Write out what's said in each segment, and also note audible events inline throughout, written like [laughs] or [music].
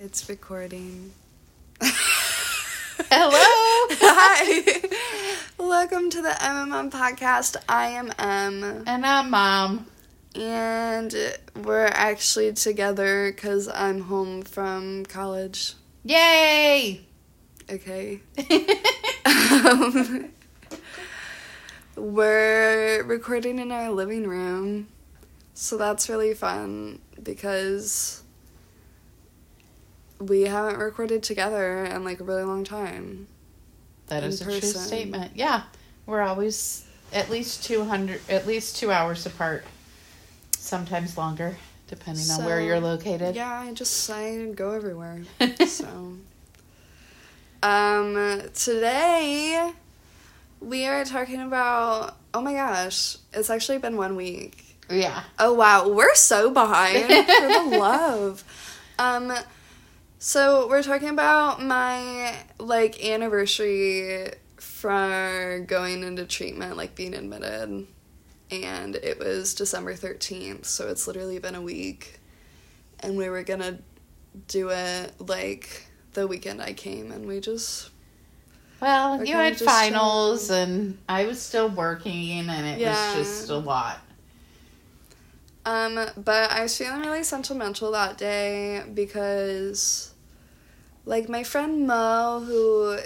It's recording. [laughs] Hello. Hi. [laughs] Welcome to the MMM podcast. I am Em. and I'm mom. And we're actually together because I'm home from college. Yay! Okay. Um, [laughs] we're recording in our living room. So that's really fun because we haven't recorded together in like a really long time. That is a true statement. Yeah, we're always at least two hundred, at least two hours apart. Sometimes longer, depending on where you're located. Yeah, I just I go everywhere. [laughs] so um today we are talking about oh my gosh, it's actually been one week. Yeah. Oh wow, we're so behind [laughs] for the love. Um so we're talking about my like anniversary for going into treatment, like being admitted. And it was December 13th, so it's literally been a week. And we were gonna do it like the weekend I came, and we just Well, you had finals, chilling. and I was still working, and it Yeah. was just a lot. Um, but I was feeling really sentimental that day because, like, my friend Mo, who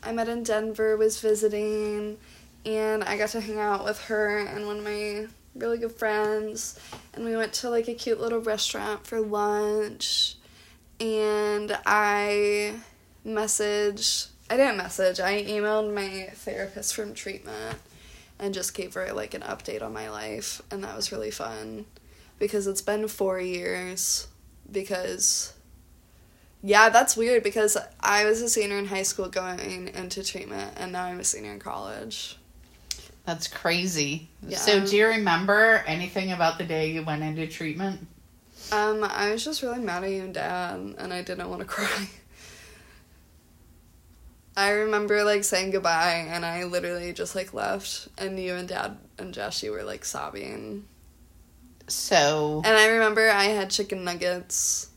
I met in Denver, was visiting, and I got to hang out with her and one of my really good friends, and we went to like a cute little restaurant for lunch, and I messaged. I didn't message. I emailed my therapist from treatment and just gave her like an update on my life and that was really fun because it's been 4 years because yeah, that's weird because I was a senior in high school going into treatment and now I'm a senior in college. That's crazy. Yeah. So, do you remember anything about the day you went into treatment? Um I was just really mad at you and dad and I didn't want to [laughs] cry. I remember like saying goodbye and I literally just like left and you and dad and Jesse were like sobbing. So, And I remember I had chicken nuggets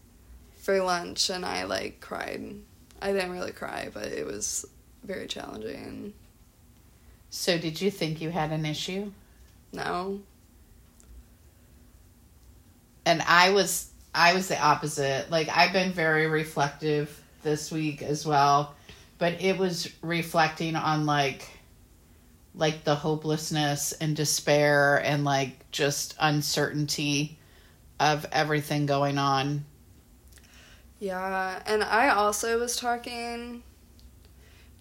for lunch and I like cried. I didn't really cry, but it was very challenging. so did you think you had an issue? No. and I was I was the opposite. Like I've been very reflective this week as well, but it was reflecting on like like the hopelessness and despair and like just uncertainty of everything going on. Yeah, and I also was talking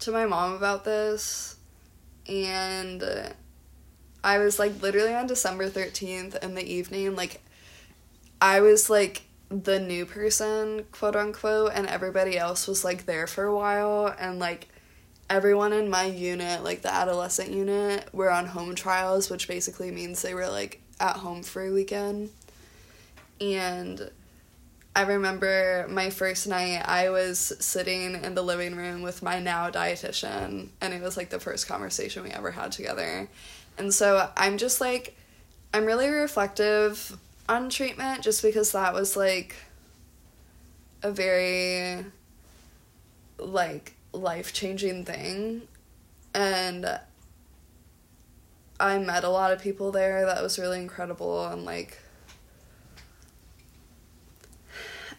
to my mom about this and I was like literally on December 13th in the evening like I was like the new person, quote unquote, and everybody else was like there for a while and like everyone in my unit, like the adolescent unit, were on home trials, which basically means they were like at home for a weekend. And I remember my first night, I was sitting in the living room with my now dietitian, and it was like the first conversation we ever had together. And so I'm just like, I'm really reflective on treatment just because that was like a very like life changing thing. And I met a lot of people there that was really incredible and like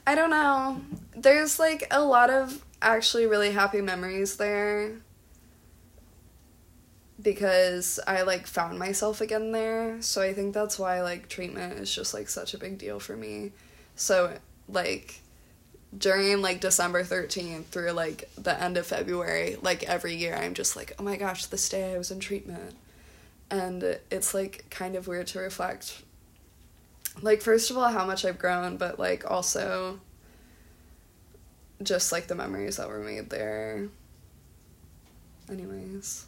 I don't know. There's like a lot of actually really happy memories there because I like found myself again there. So I think that's why like treatment is just like such a big deal for me. So like during like December 13th through like the end of February, like every year I'm just like, "Oh my gosh, this day I was in treatment." And it's like kind of weird to reflect like first of all how much I've grown, but like also just like the memories that were made there. Anyways.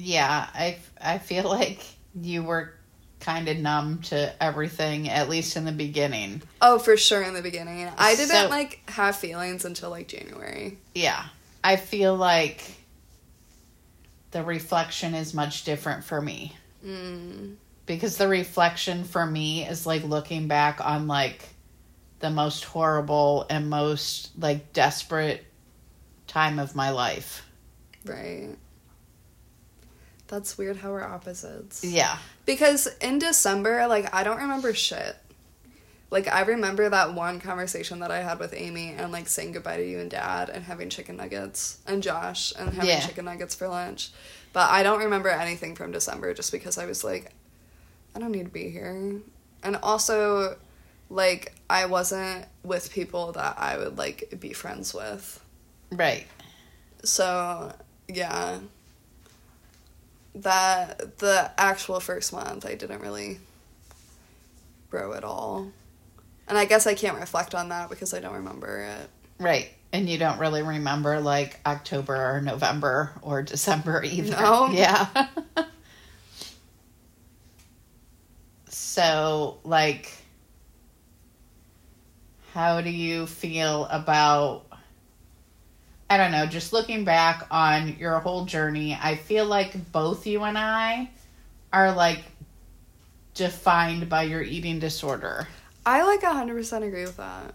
Yeah, I I feel [laughs] like you were kind of numb to everything at least in the beginning. Oh, for sure in the beginning. I didn't So- like have feelings until like January. Yeah. I feel like the reflection is much different for me. Mm. because the reflection for me is like looking back on like the most horrible and most like desperate time of my life. Right. That's weird how we're opposites. Yeah. Because in December, like, I don't remember shit. Like, I remember that one conversation that I had with Amy and, like, saying goodbye to you and dad and having chicken nuggets and Josh and having Yeah. chicken nuggets for lunch. But I don't remember anything from December just because I was like, I don't need to be here. And also, like, I wasn't with people that I would, like, be friends with. Right. So, yeah. That the actual first month I didn't really grow at all. And I guess I can't reflect on that because I don't remember it. Right. And you don't really remember like October or November or [laughs] December either. No. [laughs] Yeah. so, like, how do you feel about, I don't know, just looking back on your whole journey? I feel like both you and I are like defined by your eating disorder. I like 100% agree with that.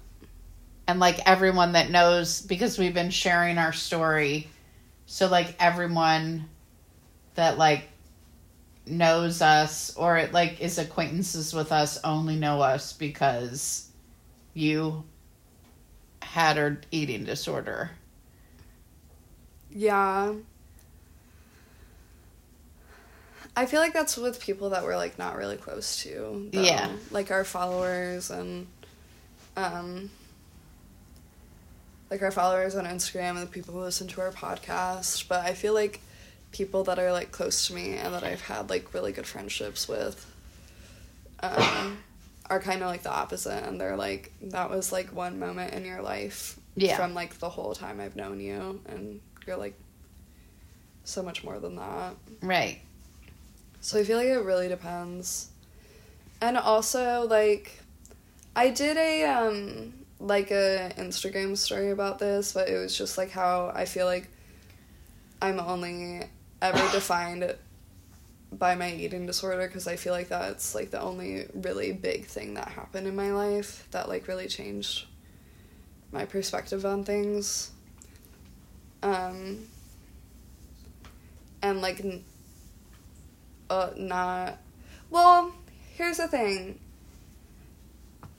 and like everyone that knows because we've been sharing our story so like everyone that like knows us or it like is acquaintances with us only know us because you had an eating disorder Yeah. I feel like that's with people that we're like not really close to. though. Yeah. Like our followers and um like our followers on Instagram and the people who listen to our podcast. But I feel like people that are like close to me and that I've had like really good friendships with um are kind of like the opposite and they're like that was like one moment in your life Yeah. from like the whole time I've known you and you're like so much more than that. right So I feel like it really depends. And also like I did a um like a Instagram story about this, but it was just like how I feel like I'm only ever [sighs] defined by my eating disorder because I feel like that's like the only really big thing that happened in my life that like really changed my perspective on things. Um and like uh not well here's the thing.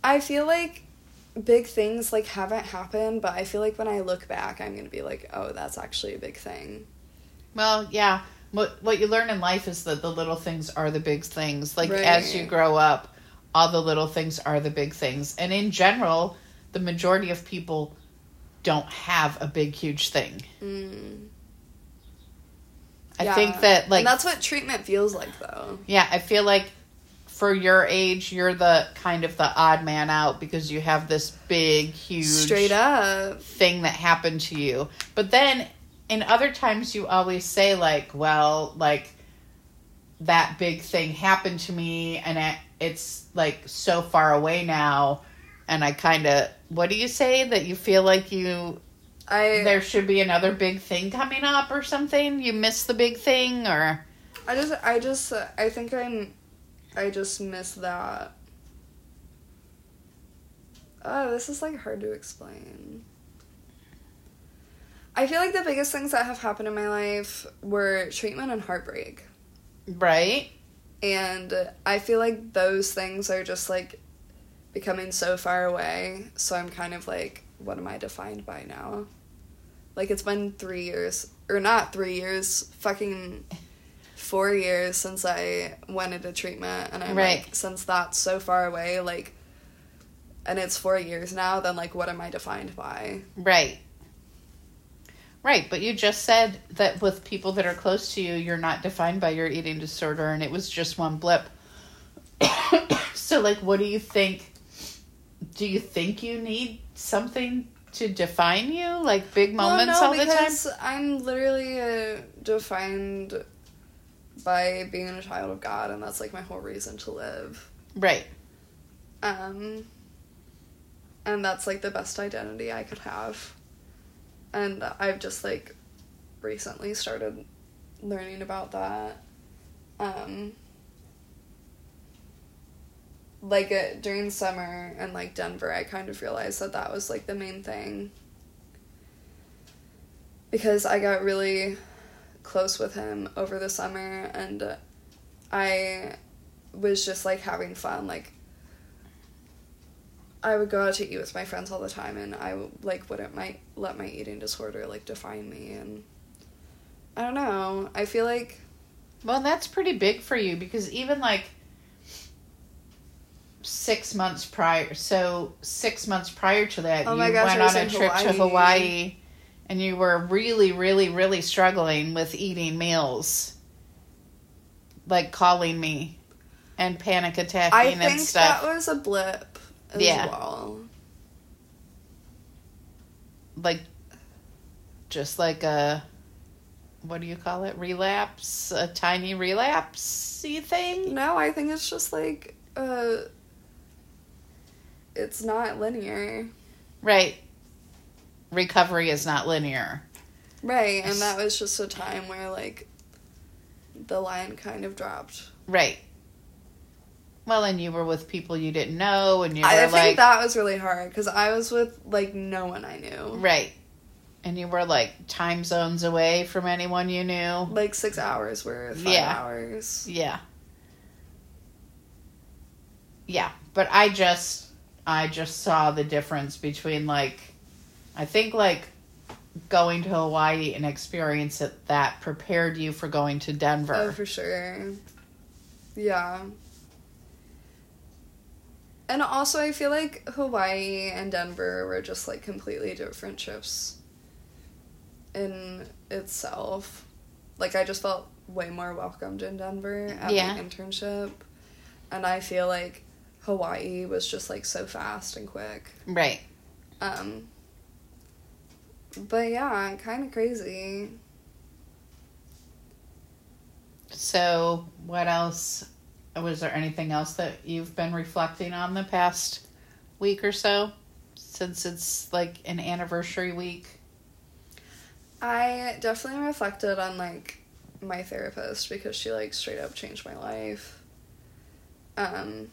I feel like big things like haven't happened but i feel like when i look back i'm gonna be like oh that's actually a big thing. Well yeah. What what you learn in life is that the little things are the big things. Like as you grow up all the little things are the big things. And in general the majority of people don't have a big huge thing mm. i Yeah. think that like and that's what treatment feels like though yeah i feel like for your age you're the kind of the odd man out because you have this big huge straight up thing that happened to you. But then in other times you always say like, well, like that big thing happened to me and it, it's like so far away now and I kind of what do you say that you feel like you i there should be another big thing coming up or something? You miss the big thing or i just i just i think i'm i just miss that oh this is like hard to explain I feel like the biggest things that have happened in my life were treatment and heartbreak. right? And I feel like those things are just like becoming so far away. So I'm kind of like, what am I defined by now? Like it's been three years, or not three years, fucking four years since I went into treatment. And I'm Right. like, since that's so far away, like, and it's four years now, then like, what am I defined by? Right. Right, but you just said that with people that are close to you, you're not defined by your eating disorder and it was just one blip. [coughs] so, like, what do you think? Do you think you need something to define you? Like big moments all the time? because I'm literally uh, defined by being a child of God, and that's like my whole reason to live. Right. Um, and that's like the best identity I could have. And I've just like recently started learning about that. Um, like uh, during summer and like Denver, I kind of realized that that was like the main thing. Because I got really close with him over the summer and I was just like having fun like I would go out to eat with my friends all the time and I like wouldn't my let my eating disorder like define me and I don't know. I feel like Well, that's pretty big for you because even like six months prior, so six months prior to that, Oh you gosh, went on a trip to Hawaii. Hawaii and you were really, really, really struggling with eating meals. Like calling me and panic attacking I and think stuff. that was a blip as Yeah. well. like just like a what do you call it relapse a tiny relapse thing No, I think it's just like uh it's not linear. right recovery is not linear Right, and that was just a time where like the line kind of dropped. right well and you were with people you didn't know and you were I, I think like that was really hard because I was with like no one I knew. right and you were like time zones away from anyone you knew Like six hours worth, five Yeah. hours. Yeah. Yeah, but I just I just saw the difference between like I think like going to Hawaii and experience it that prepared you for going to Denver. Oh, for sure. Yeah. And also, I feel like Hawaii and Denver were just like completely different trips in itself. Like, I just felt way more welcomed in Denver at Yeah. my internship. And I feel like Hawaii was just like so fast and quick. Right. Um, but yeah, kind of crazy. So, what else was there anything else that you've been reflecting on the past week or so since it's like an anniversary week? I definitely reflected on like my therapist because she like straight up changed my life. Um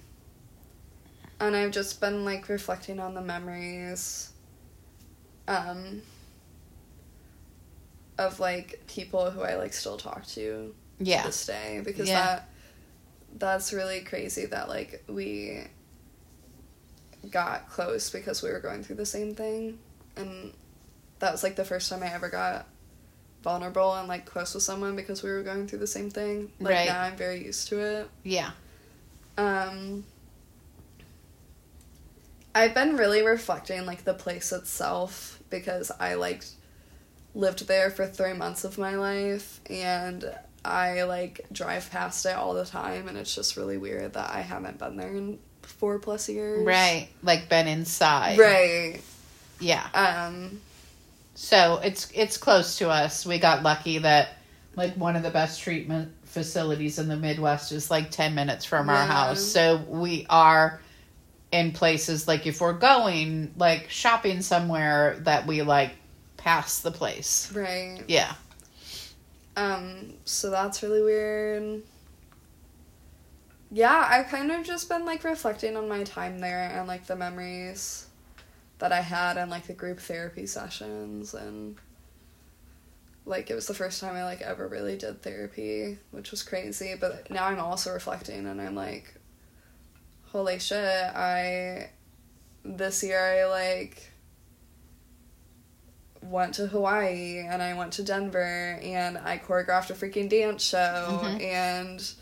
and I've just been like reflecting on the memories um of like people who I like still talk to to Yeah. this day because Yeah. that that's really crazy that like we got close because we were going through the same thing and that was like the first time I ever got vulnerable and like close with someone because we were going through the same thing. Like Right. now I'm very used to it. Yeah. Um I've been really reflecting like the place itself because I like lived there for 3 months of my life and I like drive past it all the time and it's just really weird that I haven't been there in 4 plus years. Right. Like been inside. Right. Yeah. Um So it's it's close to us. We got lucky that like one of the best treatment facilities in the Midwest is like ten minutes from our Yeah. house. So we are in places like if we're going like shopping somewhere that we like pass the place. right. Yeah. Um, so that's really weird. Yeah, I've kind of just been like reflecting on my time there and like the memories that I had and like the group therapy sessions and like it was the first time I like ever really did therapy, which was crazy, but now I'm also reflecting and I'm like holy shit, I this year I like went to Hawaii and I went to Denver and I choreographed a freaking dance show Mhm. and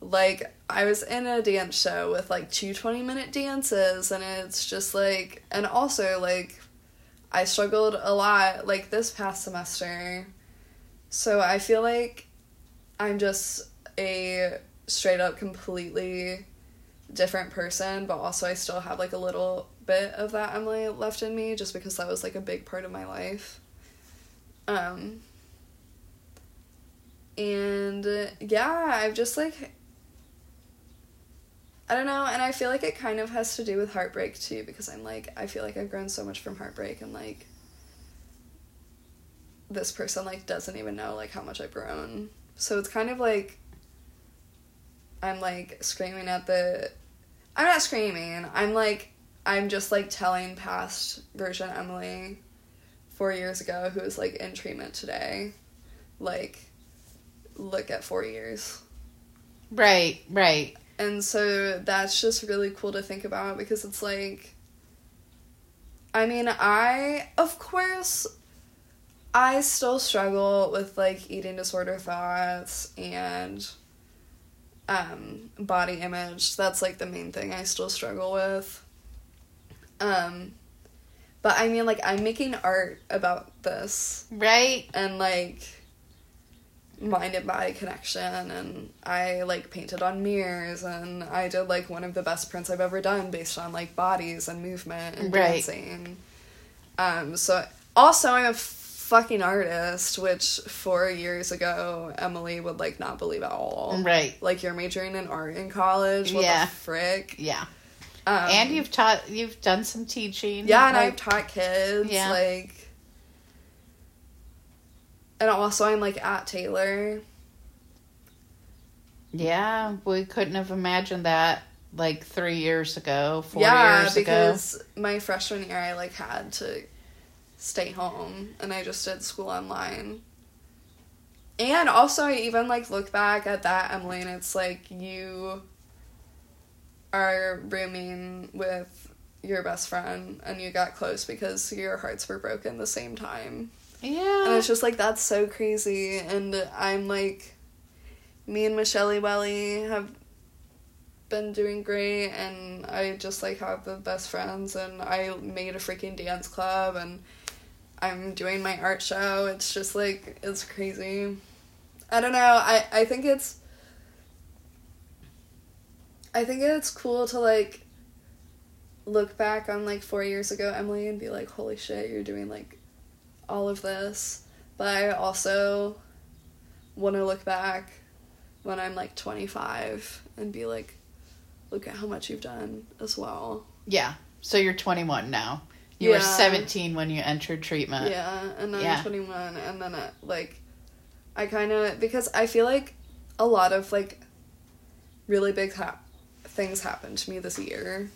like I was in a dance show with like two 20 minute dances and it's just like and also like I struggled a lot like this past semester. So I feel like I'm just a straight up completely different person, but also I still have like a little bit of that Emily left in me just because that was like a big part of my life. Um and yeah, I've just like I don't know, and I feel like it kind of has to do with heartbreak too because I'm like I feel like I've grown so much from heartbreak and like this person like doesn't even know like how much I've grown. So it's kind of like I'm like screaming at the I'm not screaming. I'm like I'm just like telling past version Emily four years ago who is like in treatment today. Like look at four years. Right, right. And so that's just really cool to think about because it's like I mean, I of course I still struggle with like eating disorder thoughts and um body image. That's like the main thing I still struggle with. Um but I mean like I'm making art about this Right? and like mind and body connection and I like painted on mirrors and I did like one of the best prints I've ever done based on like bodies and movement and Right. dancing. Um so also I'm a fucking artist, which four years ago Emily would like not believe at all. Right. Like you're majoring in art in college. What Yeah. the frick? Yeah. Um, and you've taught you've done some teaching. Yeah, and I've taught kids. Yeah. Like and also I'm like at Taylor. Yeah, we couldn't have imagined that like three years ago, four yeah, years ago. because my freshman year I like had to stay home and I just did school online. And also I even like look back at that, Emily, and it's like you are rooming with your best friend and you got close because your hearts were broken the same time. Yeah. And it's just like that's so crazy. And I'm like, me and Michelle Welly have been doing great, and I just like have the best friends, and I made a freaking dance club, and I'm doing my art show. It's just like it's crazy. I don't know. I I think it's. I think it's cool to like look back on like four years ago, Emily, and be like, holy shit, you're doing like all of this. But I also want to look back when I'm like 25 and be like, look at how much you've done as well. yeah. So you're 21 now. You were 17 when you entered treatment. Yeah, and then Yeah. 21, and then it, like, I kind of because I feel like a lot of like really big ha- things happened to me this year,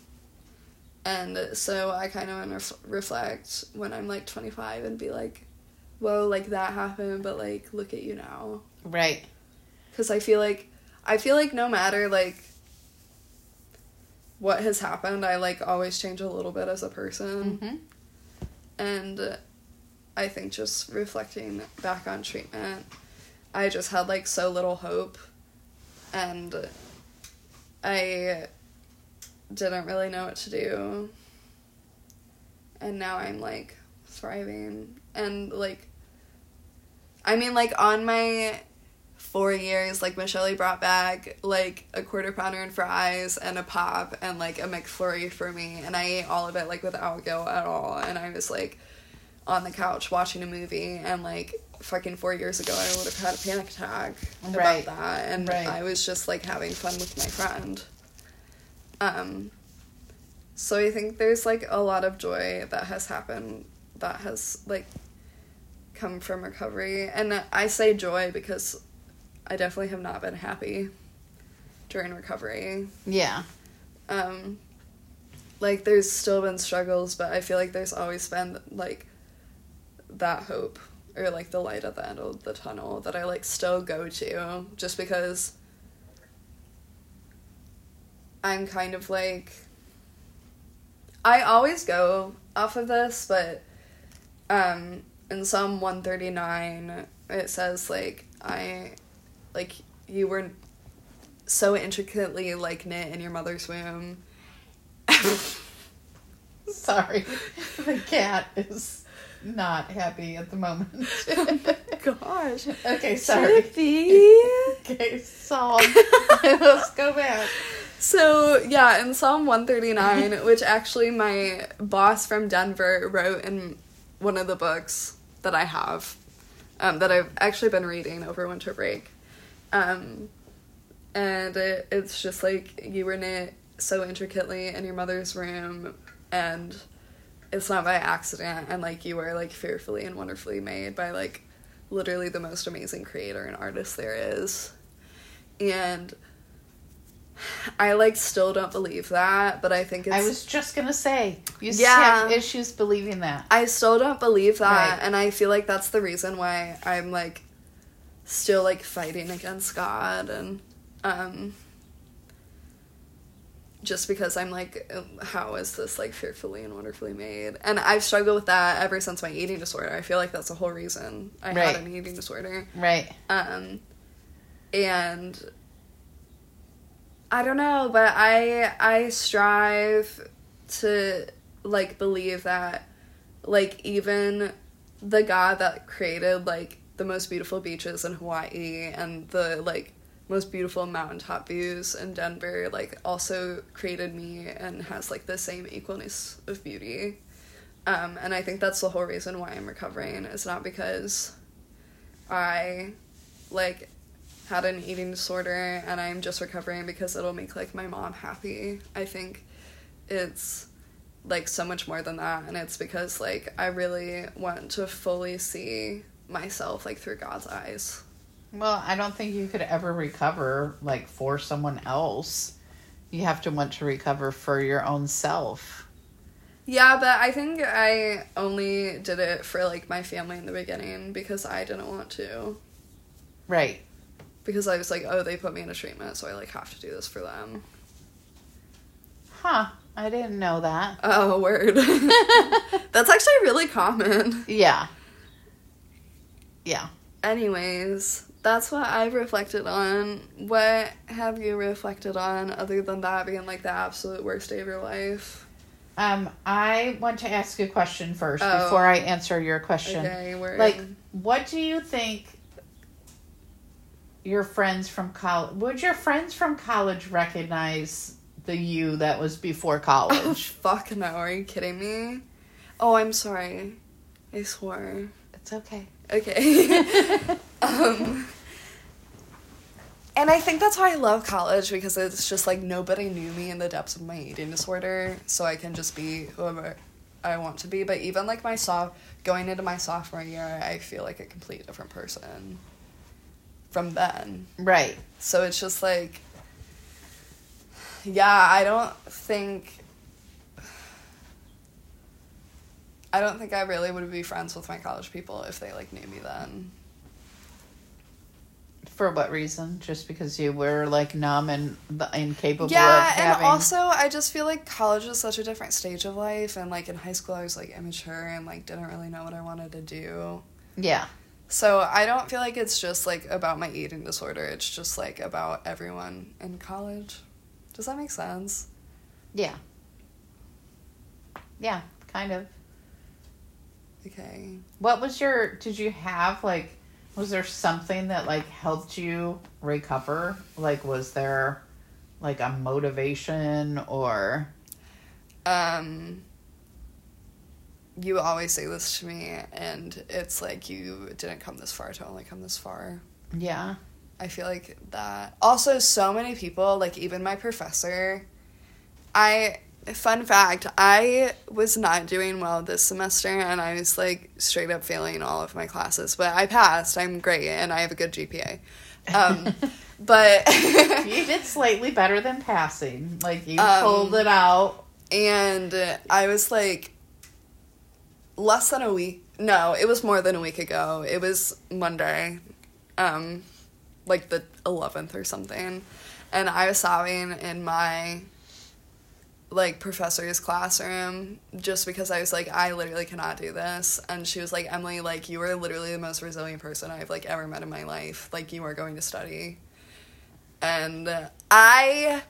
and so I kind of want to reflect when I'm like 25 and be like, whoa, like that happened, but like look at you now, Right. because I feel like I feel like no matter like what has happened, I like always change a little bit as a person. hmm And I think just reflecting back on treatment, I just had like so little hope. And I didn't really know what to do. And now I'm like thriving. And like, I mean, like on my four years, like Michelle brought back like a quarter pounder and fries and a pop and like a McFlurry for me, and I ate all of it like without guilt at all. And I was like on the couch watching a movie, and like fucking four years ago, I would have had a panic attack Right. about that, and Right. I was just like having fun with my friend. Um, so I think there's like a lot of joy that has happened that has like come from recovery, and I say joy because I definitely have not been happy during recovery. Yeah. Um, like there's still been struggles, but I feel like there's always been like that hope or like the light at the end of the tunnel that I like still go to just because I'm kind of like I always go off of this, but um in Psalm 139 it says like I like you were so intricately like knit in your mother's womb. [laughs] Sorry. the cat is not happy at the moment. [laughs] Gosh. okay, sorry. Chippy. [laughs] Okay, Psalm. Let's go back. So yeah, in Psalm 139, which actually my boss from Denver wrote in one of the books that I have, um, that I've actually been reading over winter break, um, and it, it's just like you were knit so intricately in your mother's room, and it's not by accident, and like you were like fearfully and wonderfully made by like literally the most amazing creator and artist there is, and I like still don't believe that, but I think it's I was just gonna say you Yeah. have issues believing that. I still don't believe that, Right. and I feel like that's the reason why I'm like still like fighting against God and um just because I'm like how is this like fearfully and wonderfully made? And I've struggled with that ever since my eating disorder. I feel like that's the whole reason I Right. had an eating disorder. Right. Um and I don't know, but I I strive to like believe that like even the god that created like the most beautiful beaches in Hawaii and the like most beautiful mountaintop views in Denver like also created me and has like the same equalness of beauty. Um, and I think that's the whole reason why I'm recovering It's not because I like had an eating disorder and I'm just recovering because it'll make like my mom happy. I think it's like so much more than that and it's because like I really want to fully see myself like through God's eyes. Well, I don't think you could ever recover like for someone else. You have to want to recover for your own self. Yeah, but I think I only did it for like my family in the beginning because I didn't want to. Right. Because I was like, oh, they put me in a treatment, so I like have to do this for them. Huh. I didn't know that. Oh, word. [laughs] [laughs] That's actually really common. Yeah. Yeah. Anyways, that's what I've reflected on. What have you reflected on other than that being like the absolute worst day of your life? Um, I want to ask you a question first Oh. before I answer your question. Okay, Like, what do you think your friends from college would your friends from college recognize the you that was before Oh, college? [laughs] fuck no, are you kidding me? Oh, I'm sorry. I swore. it's okay. Okay. [laughs] um, and I think that's why I love college because it's just like nobody knew me in the depths of my eating disorder, so I can just be whoever I want to be. But even like my soph going into my sophomore year, I feel like a complete different person from then. Right. So it's just like, yeah, I don't think. I don't think I really would be friends with my college people if they like knew me then. For what reason? Just because you were like numb and incapable yeah, and having also I just feel like college is such a different stage of life, and like in high school I was like immature and like didn't really know what I wanted to do. Yeah. So I don't feel like it's just like about my eating disorder. It's just like about everyone in college. Does that make sense? Yeah. Yeah, kind of. Okay. What was your did you have like was there something that like helped you recover? Like was there like a motivation or Um you always say this to me and it's like you didn't come this far to only come this far. yeah. I feel like that. Also, so many people, like even my professor, I, fun fact, I was not doing well this semester and I was like straight up failing all of my classes, but I passed. I'm great and I have a good GPA. Um, [laughs] but, You did slightly better than passing. Like you Um, pulled it out. and I was like less than a week. No, it was more than a week ago. It was Monday. Um, like the 11th or something and i was sobbing in my like professor's classroom just because i was like i literally cannot do this. And she was like emily like you are literally the most resilient person i've like ever met in my life. Like you are going to study. And i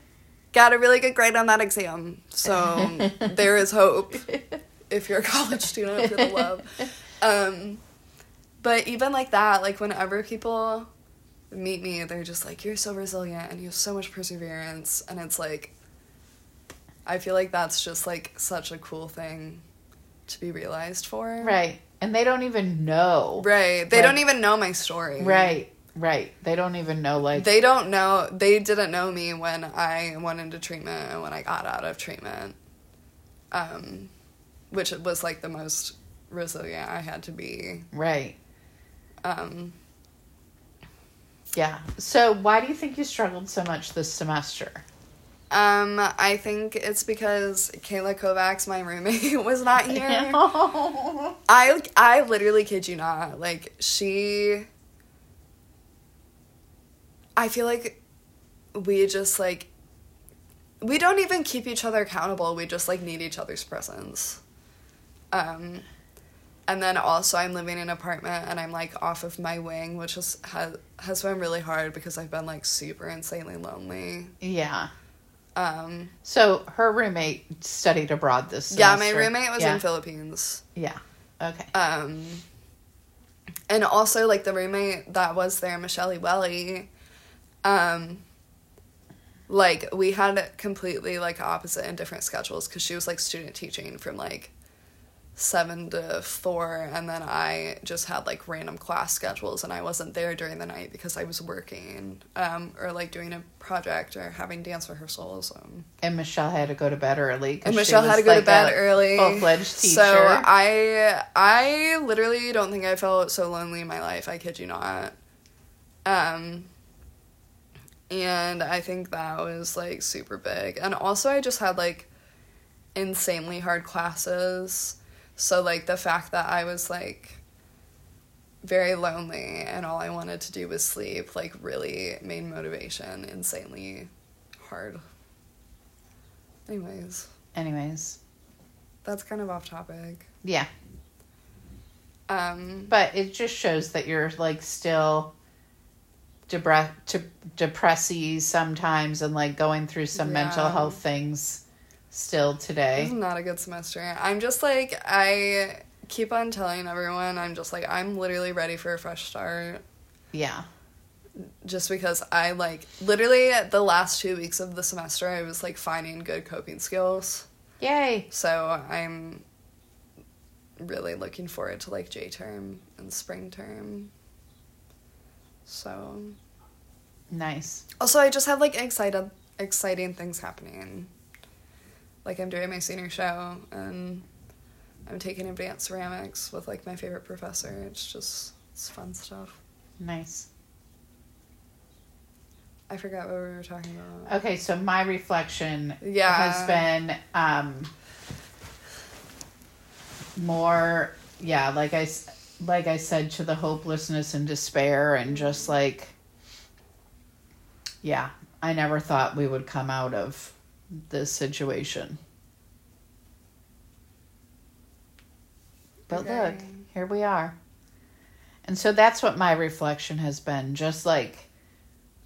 got a really good grade on that exam. So [laughs] there is hope if you're a college student for the love. Um but even like that like whenever people meet me, they're just like, you're so resilient and you have so much perseverance. And it's like, I feel like that's just like such a cool thing to be realized for. Right. And they don't even know. Right. They Like- don't even know my story. Right. Right. They don't even know like They don't know, they didn't know me when I went into treatment and when I got out of treatment. Um, which was like the most resilient I had to be. right. Um, Yeah. So why do you think you struggled so much this semester? Um, I think it's because Kayla Kovacs, my roommate, [laughs] was not here. I I literally kid you not. Like she I feel like we just like we don't even keep each other accountable. We just like need each other's presence. Um and then also I'm living in an apartment and I'm like off of my wing, which is has has been really hard because I've been like super insanely lonely. yeah. Um So her roommate studied abroad this semester. yeah, my roommate was yeah. in Philippines. Yeah. Okay. Um, and also like the roommate that was there, Michelle Welly, um, like we had completely like opposite and different schedules because she was like student teaching from like seven to four, and then I just had like random class schedules, and I wasn't there during the night because I was working, um, or like doing a project or having dance rehearsals. Um, And Michelle had to go to bed early and Michelle had to go like to bed a early. Full-fledged teacher. So I I literally don't think I felt so lonely in my life. I kid you not. Um and I think that was like super big. And also I just had like insanely hard classes. So like the fact that I was like very lonely and all I wanted to do was sleep like really made motivation insanely hard. Anyways, Anyways, that's kind of off topic. yeah. Um But it just shows that you're like still to depressy sometimes and like going through some mental health things still today. Not a good semester. I'm just like I keep on telling everyone I'm just like I'm literally ready for a fresh start Yeah. just because I like literally the last 2 weeks of the semester I was like finding good coping skills. Yay. So I'm really looking forward to like J term and spring term. So Nice. also I just have like excited exciting things happening. Like I'm doing my senior show and I'm taking advanced ceramics with like my favorite professor. It's just it's fun stuff. Nice. I forgot what we were talking about. Okay, so my reflection Yeah. has been um more yeah, like I like I said to the hopelessness and despair and just like yeah, I never thought we would come out of this situation. But look, here we are. And so that's what my reflection has been, just like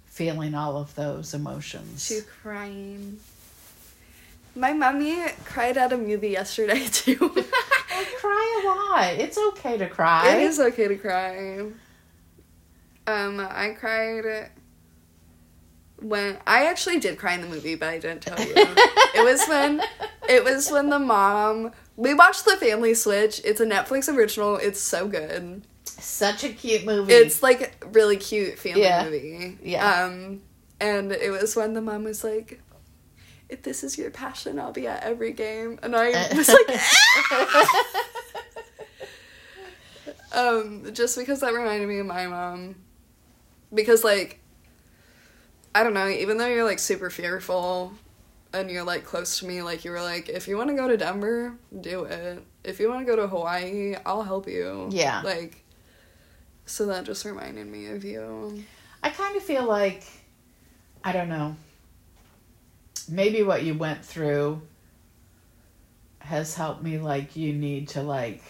feeling all of those emotions. She's crying. My mommy cried at a movie yesterday [laughs] too. [laughs] I cry a lot. It's okay to cry. It is okay to cry. Um, I cried when I actually did cry in the movie, but I didn't tell you. it was when it was when the mom we watched The Family Switch. It's a Netflix original. It's so good. Such a cute movie. It's like really cute family Yeah. movie. Yeah. Um, and it was when the mom was like, "If this is your passion, I'll be at every game," and I was like, [laughs] um, just because that reminded me of my mom. Because like, I don't know. Even though you're like super fearful, and you're like close to me, like you were like, if you want to go to Denver, do it. If you want to go to Hawaii, I'll help you. Yeah. Like. So that just reminded me of you. I kind of feel like I don't know. Maybe what you went through has helped me like you need to like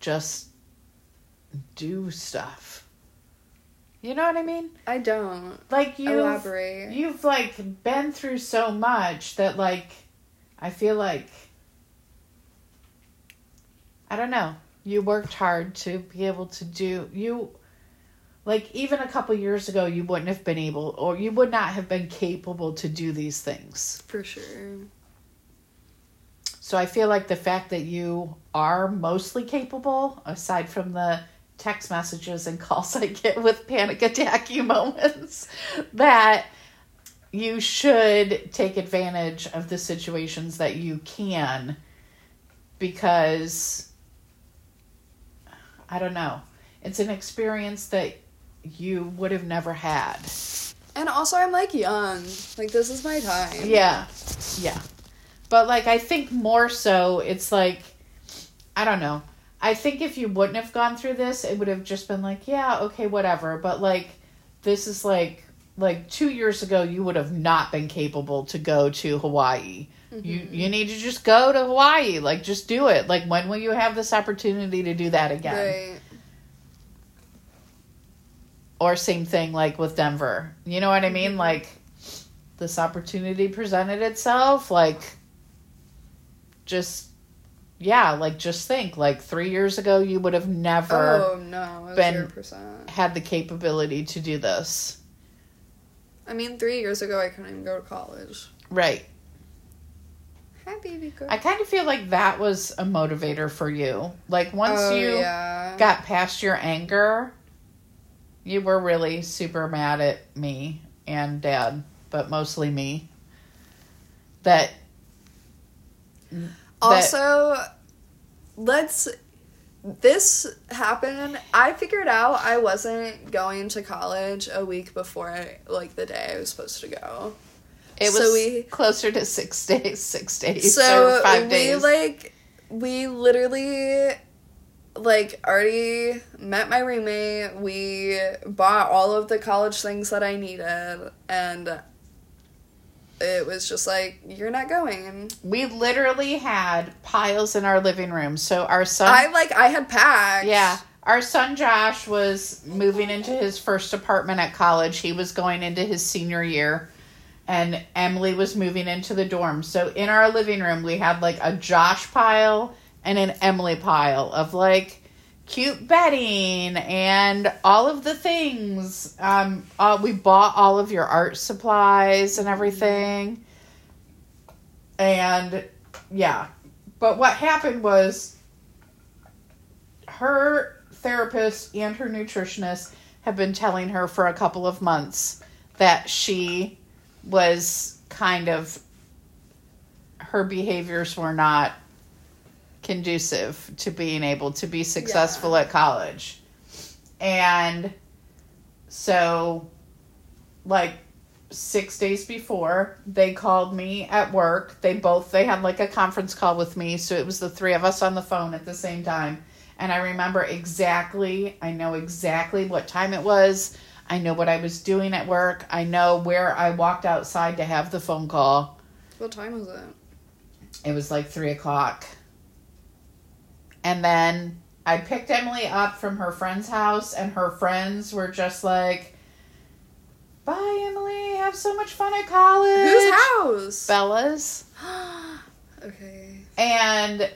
just do stuff. You know what I mean? I don't. Like you Elaborate. you've like been through so much that like I feel like I don't know. You worked hard to be able to do you like even a couple years ago you wouldn't have been able or you would not have been capable to do these things. For sure. So I feel like the fact that you are mostly capable aside from the text messages and calls I get with panic attacky [laughs] moments that you should take advantage of the situations that you can because I don't know. It's an experience that you would have never had And also, I'm like young. Like, this is my time. Yeah. Yeah. But like I think more so it's like I don't know. I think if you wouldn't have gone through this, it would have just been like, yeah, okay, whatever. But like this is like like 2 years ago you would have not been capable to go to Hawaii. You you need to just go to Hawaii. Like just do it. Like when will you have this opportunity to do that again? Right. Or same thing like with Denver. You know what I mean? Mhm. Like this opportunity presented itself like just yeah, like just think like 3 years ago you would have never Oh, no. been- Zero percent. had the capability to do this. I mean, three years ago, I couldn't even go to college. Right. Hi, baby girl. I kind of feel like that was a motivator for you. Like once oh, you yeah. got past your anger, you were really super mad at me and dad, but mostly me. That Also, let's. This happened. I figured out I wasn't going to college a week before, like the day I was supposed to go. it was So we- closer to six [laughs] days, six days, So five we days. like we literally like already met my roommate. We bought all of the college things that I needed, and it was just like you're not going. we literally had piles in our living room. So our son, I like I had packed. yeah, our son Josh was moving into his first apartment at college. He was going into his senior year. And Emily was moving into the dorm. So in our living room, we had like a Josh pile and an Emily pile of like cute bedding and all of the things. Um, uh, we bought all of your art supplies and everything. And yeah, but what happened was her therapist and her nutritionist have been telling her for a couple of months that she was kind of her behaviors were not conducive to being able to be successful Yeah. at college. And so like 6 days before they called me at work. They both they had like a conference call with me, so it was the three of us on the phone at the same time. And I remember exactly, I know exactly what time it was. I know what I was doing at work. I know where I walked outside to have the phone call. What time was it? It was like three o'clock. And then I picked Emily up from her friend's house, and her friends were just like, Bye, Emily. Have so much fun at college. Whose house? Bella's. [gasps] okay. And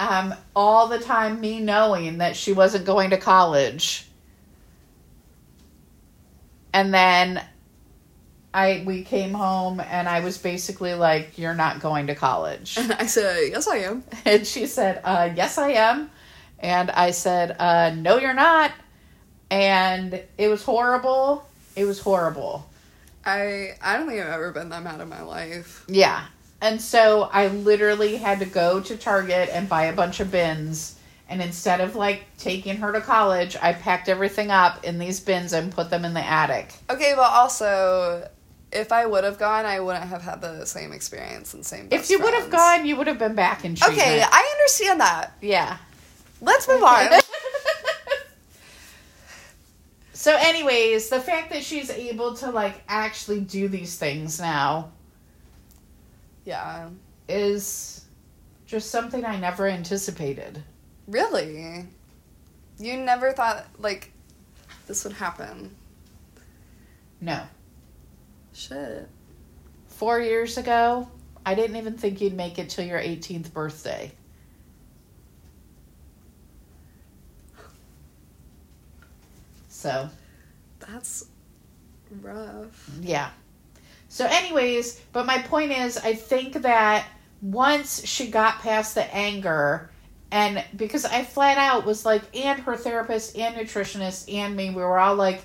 um, all the time, me knowing that she wasn't going to college. And then I we came home and I was basically like, "You're not going to college." And [laughs] I said, yes, I am. [laughs] And she said, uh, Yes, I am. And I said, uh, No, you're not. And it was horrible. It was horrible. I I don't think I've ever been that mad in my life. Yeah. And so I literally had to go to Target and buy a bunch of bins. And instead of like taking her to college, I packed everything up in these bins and put them in the attic. Okay, but also, if I would have gone, I wouldn't have had the same experience and same. If you would have friends. gone, you would have been back in treatment. Okay, I understand that. yeah. Let's move on. [laughs] so anyways, the fact that she's able to like actually do these things now yeah. is just something I never anticipated. Really? You never thought like this would happen? No. Shit. 4 years ago, I didn't even think you'd make it till your 18th birthday. So, That's rough. Yeah. So, anyways, but my point is, I think that once she got past the anger, and because I flat out was like, and her therapist and nutritionist and me, we were all like,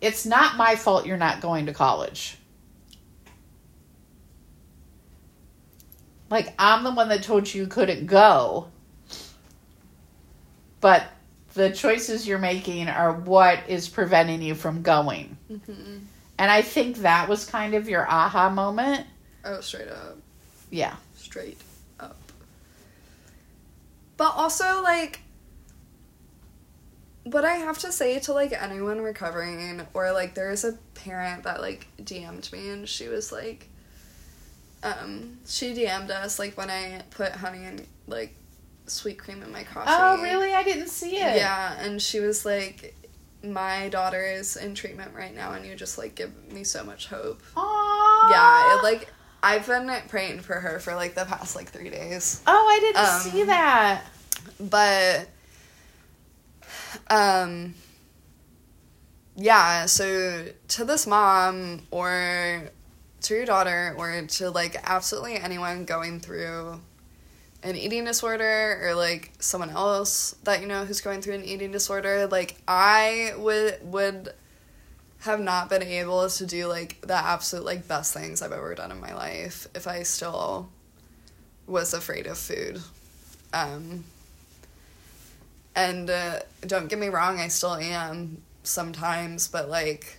it's not my fault you're not going to college. Like, I'm the one that told you you couldn't go. But the choices you're making are what is preventing you from going. hmm And I think that was kind of your aha moment. Oh, straight up. Yeah. Straight up. But also, like, what I have to say to, like, anyone recovering, or, like, there's a parent that, like, DM'd me and she was like, um, she DM'd us, like, when I put honey and, like, sweet cream in my coffee. Oh, really? I didn't see it. Yeah, and she was like, my daughter is in treatment right now, and you just like give me so much hope. Aww. Yeah, it, like I've been praying for her for like the past like three days, Oh, I didn't Um, see that. but um, yeah. So to this mom or to your daughter or to like absolutely anyone going through an eating disorder or like someone else that you know who's going through an eating disorder like i would would have not been able to do like the absolute like best things i've ever done in my life if i still was afraid of food um and uh, don't get me wrong i still am sometimes but like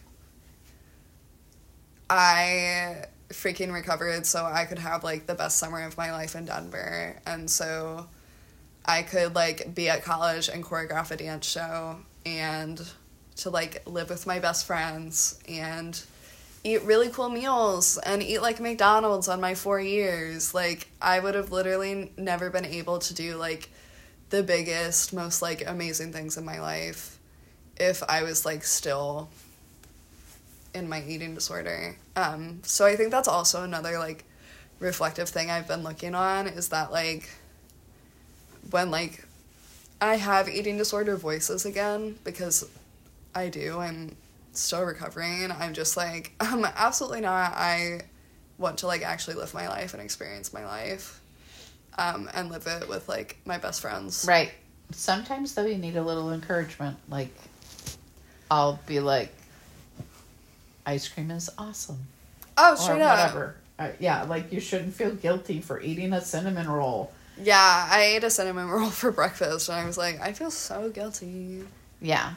i freaking recovered so I could have like the best summer of my life in Denver. And so I could like be at college and choreograph a dance show and to like live with my best friends and eat really cool meals and eat like McDonald's on my 4 years. Like I would have literally never been able to do like the biggest most like amazing things in my life if I was like still in my eating disorder. Um, so I think that's also another like reflective thing I've been looking on is that like when like I have eating disorder voices again because I do. I'm still recovering. I'm just like [laughs] um absolutely not. I want to like actually live my life and experience my life. Um, and live it with like my best friends. Right. Sometimes though you need a little encouragement. Like I'll be like ice cream is awesome. Oh, Or straight up. whatever. Uh, yeah, like you shouldn't feel guilty for eating a cinnamon roll. Yeah, I ate a cinnamon [laughs] roll for breakfast and I was like, I feel so guilty. Yeah.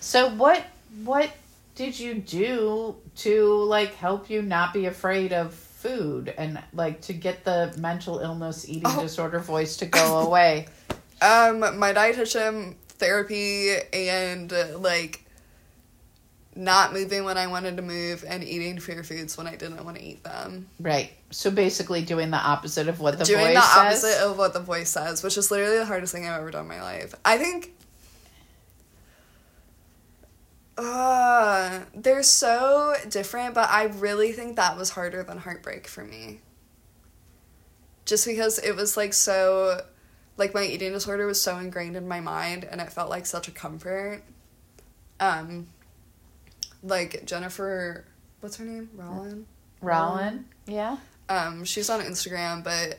So what what did you do to like help you not be afraid of food and like to get the mental illness eating Oh. disorder voice to go [laughs] away? Um, my dietitian, therapy, and uh, like not moving when I wanted to move, and eating fear foods when I didn't want to eat them. Right. So basically doing the opposite of what the Doing voice the says. opposite of what the voice says, which is literally the hardest thing I've ever done in my life. I think. Uh, they're so different, but I really think that was harder than heartbreak for me. Just because it was like so, like my eating disorder was so ingrained in my mind, and it felt like such a comfort. Um, like Jennifer, what's her name? Rollin. Rollin. Yeah. Um, she's on Instagram, but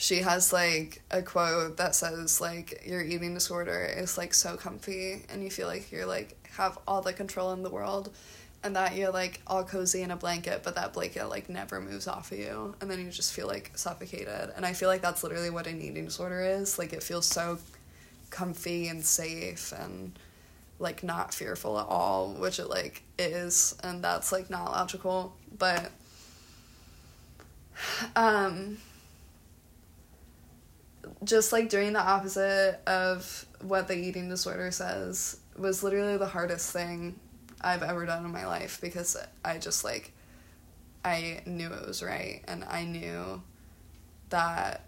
she has like a quote that says like your eating disorder is like so comfy and you feel like you're like have all the control in the world and that you're like all cozy in a blanket but that blanket like never moves off of you and then you just feel like suffocated. And i feel like that's literally what an eating disorder is. Like it feels so comfy and safe and like not fearful at all which it like is and that's like not logical. But um just like doing the opposite of what the eating disorder says was literally the hardest thing I've ever done in my life because I just like I knew it was right and I knew that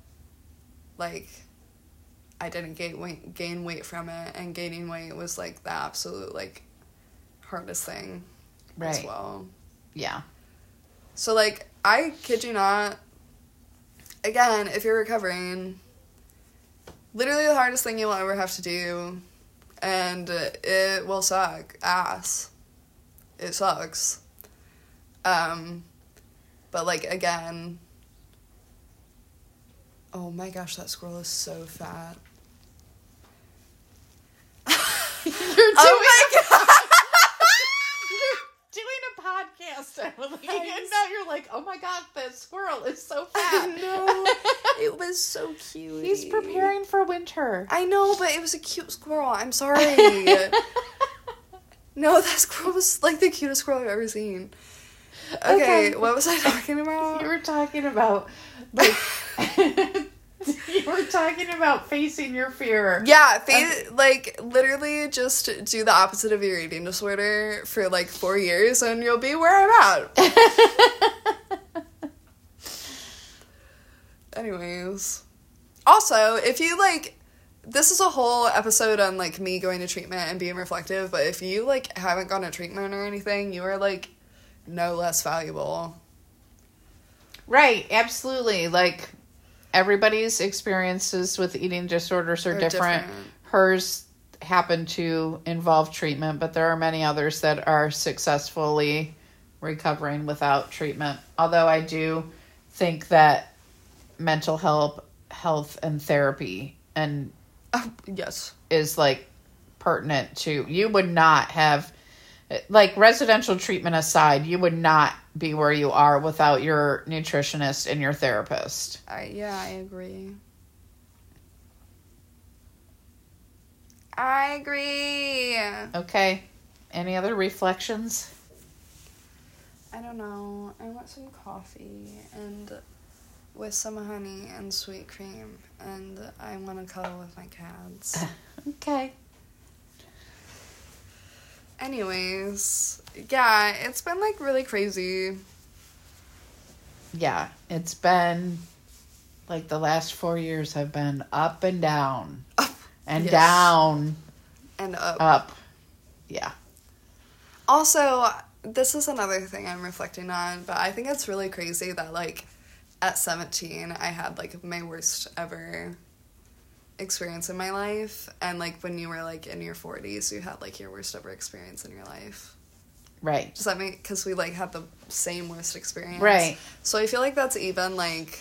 like I didn't gain weight, gain weight from it and gaining weight was like the absolute like hardest thing as well. Yeah. So like I kid you not. Again, if you're recovering, literally the hardest thing you'll ever have to do, and it will suck ass. It sucks. Um, but like again. Oh my gosh, that squirrel is so fat. [laughs] Oh my [laughs] god! You're doing a podcast, [laughs] Emily. I And just- now you're like, oh my god, the squirrel is so fat. I fat. know. [laughs] It was so cute. He's preparing for winter. I know, but it was a cute squirrel. I'm sorry. [laughs] No, that squirrel was like the cutest squirrel I've ever seen. Okay, Okay. what was I talking about? You were talking about like [laughs] you were talking about facing your fear. Yeah, fa- like literally just do the opposite of your eating disorder for like four years and you'll be where I'm at. [laughs] Anyways. Also, if you like this is a whole episode on like me going to treatment and being reflective, but if you like haven't gone to treatment or anything, you are like no less valuable. Right, absolutely. Like everybody's experiences with eating disorders are different. different. Hers happen to involve treatment, but there are many others that are successfully recovering without treatment. Although I do think that mental health health and therapy and Uh, yes. is like pertinent to you would not have like residential treatment aside you would not be where you are without your nutritionist and your therapist I yeah, I agree. I agree. okay any other reflections I don't know. I want some coffee and with some honey and sweet cream and I want to cuddle with my cats. [laughs] okay Anyways, yeah, it's been like really crazy. yeah it's been like the last four years have been up and down Up and Yes. down and up. up yeah Also, this is another thing I'm reflecting on, but I think it's really crazy that like at 17 I had like my worst ever experience in my life and like when you were like in your 40s you had like your worst ever experience in your life. right Does that make cuz we like had the same worst experience. right So I feel like that's even like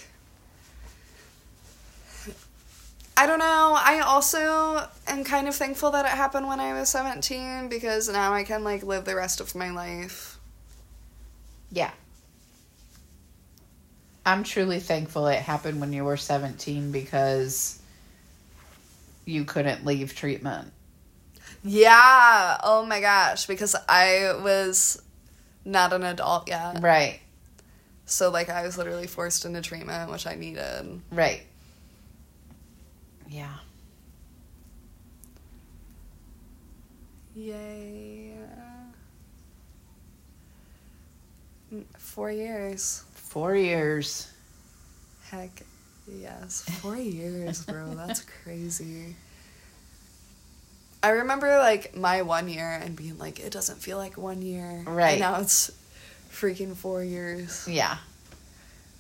I don't know. I also am kind of thankful that it happened when I was 17 because now I can like live the rest of my life. Yeah. I'm truly thankful it happened when you were 17 because you couldn't leave treatment. Yeah. Oh my gosh, because I was not an adult yet. Right. So like I was literally forced into treatment, which I needed. Right. Yeah. Yay. 4 years. 4 years. Heck yes. Four years, bro. That's crazy. I remember like my one year and being like, it doesn't feel like one year. Right. And now it's freaking four years. Yeah.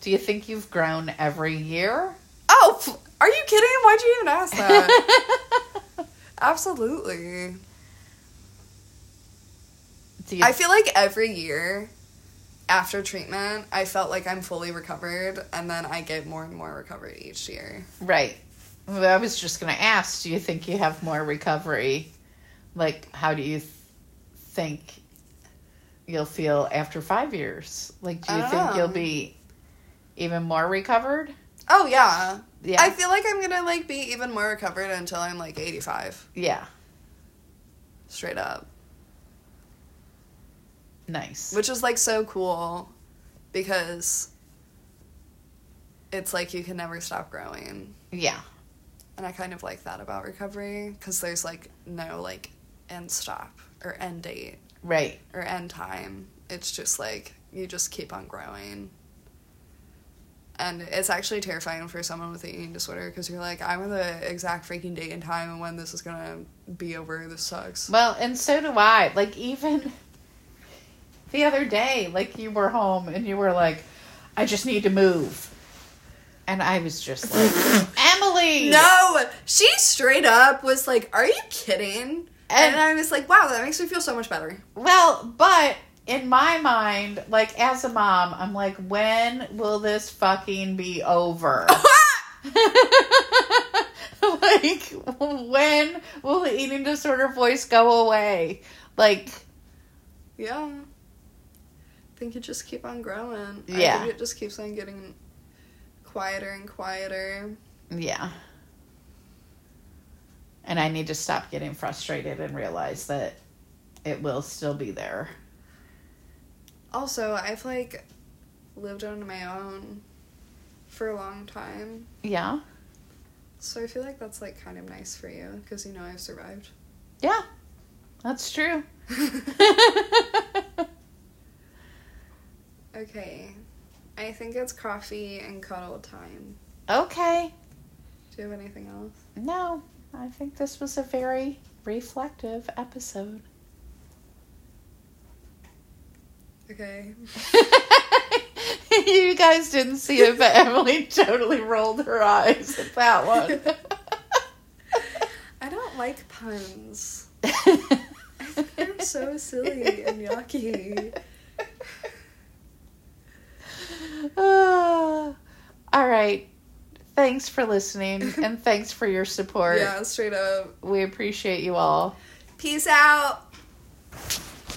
Do you think you've grown every year? Oh, are you kidding? Why'd you even ask that? [laughs] Absolutely. Do you I feel like every year after treatment, I felt like I'm fully recovered, and then I get more and more recovered each year. Right. Well, I was just going to ask, do you think you have more recovery? Like how do you th- think you'll feel after 5 years? Like do you think don't you'll be um. even more recovered? Oh yeah. Yeah. I feel like I'm gonna like be even more recovered until I'm like 85, yeah. straight up. Nice. Which is like so cool because it's like you can never stop growing. Yeah. And I kind of like that about recovery because there's like no like end stop or end date Right. or end time. It's just like you just keep on growing. And it's actually terrifying for someone with an eating disorder because you're like, I'm the exact freaking date and time and when this is gonna be over. This sucks. Well, and so do I. Like even the other day, like you were home and you were like, I just need to move. And I was just like, [laughs] Emily. No, she straight up was like, "Are you kidding?" And, And- I was like, "Wow, that makes me feel so much better." Well, but in my mind, like as a mom, I'm like, when will this fucking be over? [laughs] [laughs] like, when will the eating disorder voice go away? Like, yeah, think you just keep on growing. I Yeah. think it just keeps on getting quieter and quieter. yeah. And I need to stop getting frustrated and realize that it will still be there. Also, I've like lived on my own for a long time. Yeah. So I feel like that's like kind of nice for you because you know I've survived. Yeah. That's true. [laughs] [laughs] okay. I think it's coffee and cuddle time. okay. Do you have anything else? No, I think this was a very reflective episode. Okay. [laughs] you guys didn't see it, but Emily [laughs] totally rolled her eyes at that one. [laughs] I don't like puns. I think they're so silly and yucky. [sighs] All right. Thanks for listening and [laughs] thanks for your support. Yeah, straight up. We appreciate you all. Peace out.